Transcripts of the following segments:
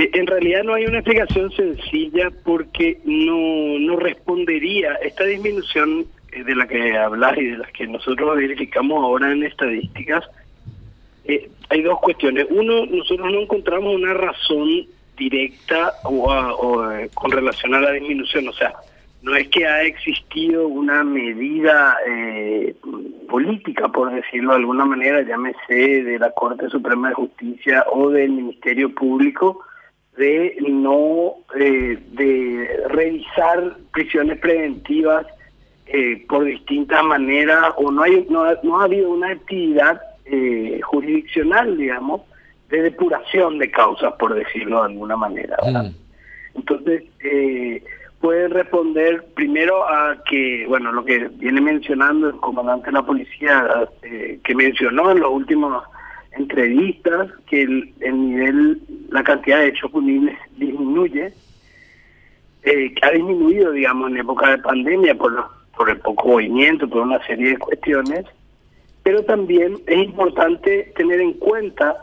Eh, en realidad no hay una explicación sencilla porque no, no respondería esta disminución eh, de la que hablas y de la que nosotros verificamos ahora en estadísticas. Eh, hay dos cuestiones. Uno, nosotros no encontramos una razón directa o, con relación a la disminución. O sea, no es que ha existido una medida eh, política, por decirlo de alguna manera, llámese de la Corte Suprema de Justicia o del Ministerio Público, de no eh, de revisar prisiones preventivas eh, por distintas maneras o no hay no, ha habido una actividad eh, jurisdiccional digamos de depuración de causas por decirlo de alguna manera mm. entonces eh, pueden responder primero a que bueno lo que viene mencionando el comandante de la policía que mencionó en los últimos entrevistas que el, nivel, la cantidad de hechos punibles disminuye, eh, que ha disminuido, digamos, en época de pandemia por, por el poco movimiento, por una serie de cuestiones, pero también es importante tener en cuenta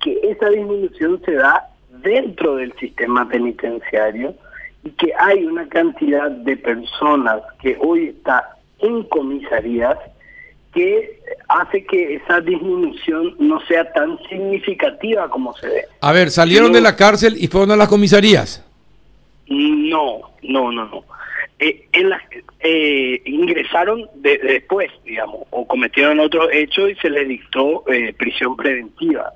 que esa disminución se da dentro del sistema penitenciario y que hay una cantidad de personas que hoy está en comisarías que hace que esa disminución no sea tan significativa como se ve. A ver, ¿salieron de la cárcel y fueron a las comisarías? No, no, no, no. Eh, en eh, ingresaron después, digamos, o cometieron otro hecho y se les dictó eh, prisión preventiva.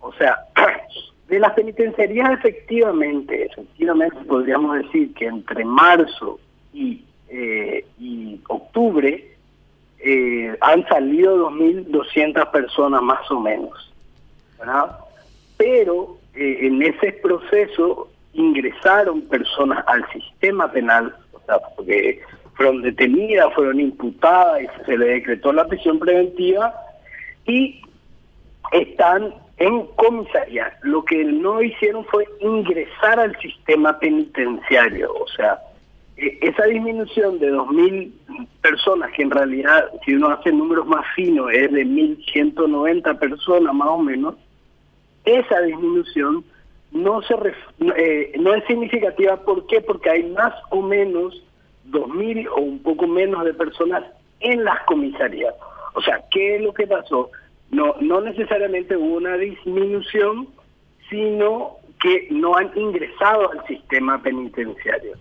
O sea, de las penitenciarías efectivamente, efectivamente podríamos decir que entre marzo y, y octubre eh, han salido 2.200 personas más o menos, ¿verdad? Pero eh, en ese proceso ingresaron personas al sistema penal, o sea, porque fueron detenidas, fueron imputadas y se le decretó la prisión preventiva y están en comisaría. Lo que no hicieron fue ingresar al sistema penitenciario, o sea, e, esa disminución de 2.000 personas, que en realidad, si uno hace números más finos, es de 1.190 personas más o menos, esa disminución no se eh, no es significativa. ¿Por qué? Porque hay más o menos 2.000 o un poco menos de personas en las comisarías. O sea, ¿qué es lo que pasó? No, no necesariamente hubo una disminución, sino que no han ingresado al sistema penitenciario.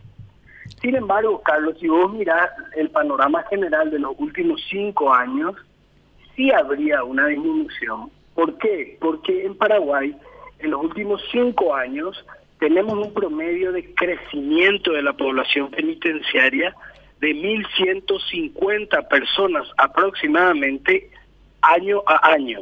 Sin embargo, Carlos, si vos mirás el panorama general de los últimos cinco años, sí habría una disminución. ¿Por qué? Porque en Paraguay, en los últimos cinco años, tenemos un promedio de crecimiento de la población penitenciaria de 1.150 personas aproximadamente año a año.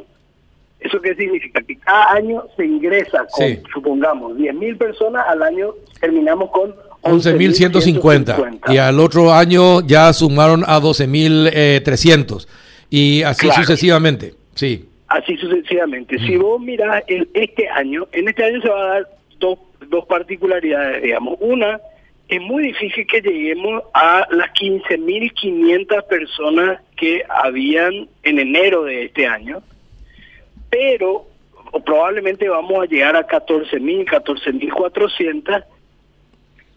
¿Eso qué significa? Que cada año se ingresa con, supongamos, 10.000 personas, al año terminamos con 11.150 y al otro año ya sumaron a 12.300 y así sucesivamente, sí. Así sucesivamente. Si vos mirás en este año, en este año se va a dar dos, dos particularidades, digamos. Una, es muy difícil que lleguemos a las 15.500 personas que habían en enero de este año, pero probablemente vamos a llegar a 14.000, 14.400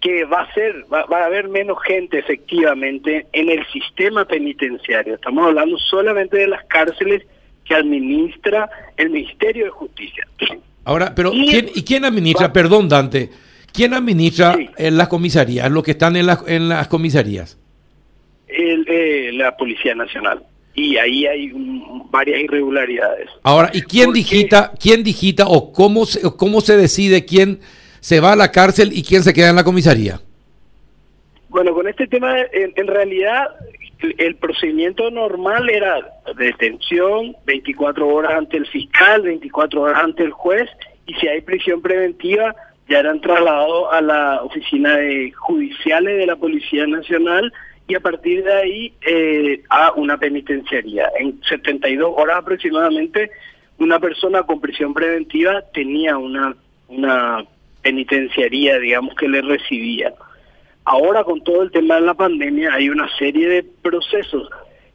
que va a ser, va, a haber menos gente efectivamente en el sistema penitenciario. Estamos hablando solamente de las cárceles que administra el Ministerio de Justicia. Ahora, pero y, ¿quién, ¿y quién administra, perdón Dante, quién administra en las comisarías, los que están en, las en las comisarías? El, eh, la Policía Nacional. Y ahí hay varias irregularidades. Ahora, ¿y quién digita, quién digita o cómo se, cómo se decide quién se va a la cárcel y quién se queda en la comisaría? Bueno, con este tema, en, realidad, el, procedimiento normal era detención, 24 horas ante el fiscal, 24 horas ante el juez, y si hay prisión preventiva, ya eran trasladados a la oficina de judiciales de la Policía Nacional y a partir de ahí eh, a una penitenciaría. En 72 horas aproximadamente, una persona con prisión preventiva tenía una, una penitenciaría, digamos, que le recibía. Ahora con todo el tema de la pandemia hay una serie de procesos.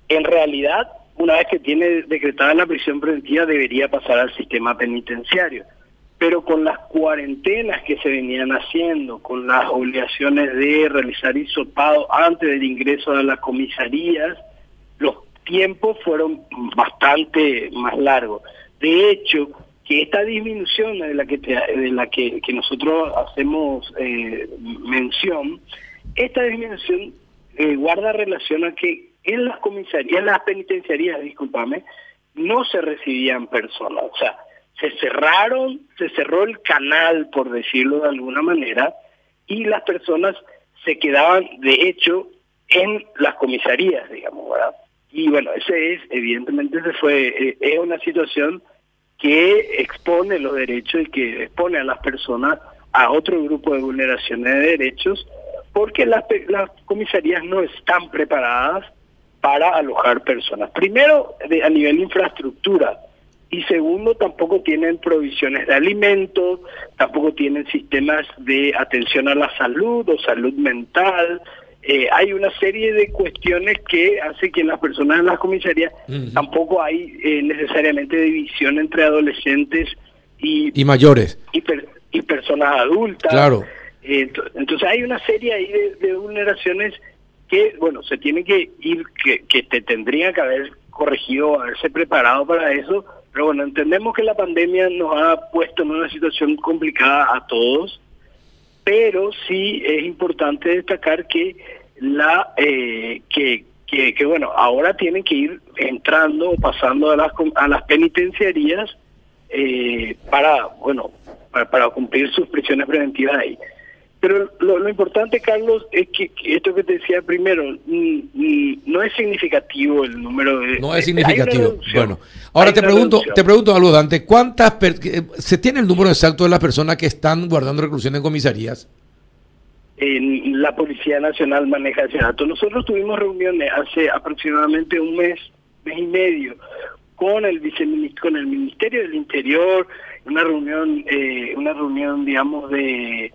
En realidad, una vez que tiene decretada la prisión preventiva, debería pasar al sistema penitenciario. pero con las cuarentenas que se venían haciendo, con las obligaciones de realizar hisopado antes del ingreso a las comisarías, los tiempos fueron bastante más largos. De hecho, que esta disminución de la que de la que, nosotros hacemos eh, mención, esta disminución eh, guarda relación a que en las comisarías, en las penitenciarías, discúlpame, no se recibían personas, o sea, se cerraron, se cerró el canal, por decirlo de alguna manera, y las personas se quedaban, de hecho, en las comisarías, digamos, ¿verdad? Y bueno, ese es, evidentemente, ese fue, eh, es una situación que expone los derechos y que expone a las personas a otro grupo de vulneraciones de derechos, porque las, las comisarías no están preparadas para alojar personas. Primero, de, a nivel de infraestructura, y segundo, tampoco tienen provisiones de alimentos, tampoco tienen sistemas de atención a la salud o salud mental, eh, hay una serie de cuestiones que hace que las personas en las comisarías tampoco hay eh, necesariamente división entre adolescentes y, y mayores y, personas adultas. Claro. Eh, entonces hay una serie ahí de, vulneraciones que, bueno, se tienen que ir, que, que te tendrían que haber corregido, haberse preparado para eso, pero bueno, entendemos que la pandemia nos ha puesto en una situación complicada a todos pero sí es importante destacar que la eh, que, que, bueno ahora tienen que ir entrando o pasando a las a las penitenciarías eh, para bueno para, cumplir sus prisiones preventivas ahí pero lo, importante, Carlos, es que, esto que te decía primero, no es significativo el número de... No es significativo. Bueno, ahora te pregunto, te pregunto algo, Dante. ¿Cuántas... ¿Se tiene el número exacto de las personas que están guardando reclusión en comisarías? En la Policía Nacional maneja ese dato. Nosotros tuvimos reuniones hace aproximadamente un mes, mes y medio, con el viceministro, con el Ministerio del Interior, una reunión, eh, una reunión, digamos, de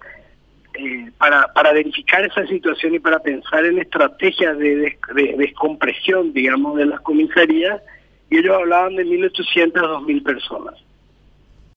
eh, para, para verificar esa situación y para pensar en estrategias de, descompresión, digamos, de las comisarías, y ellos hablaban de 1.800 a 2.000 personas.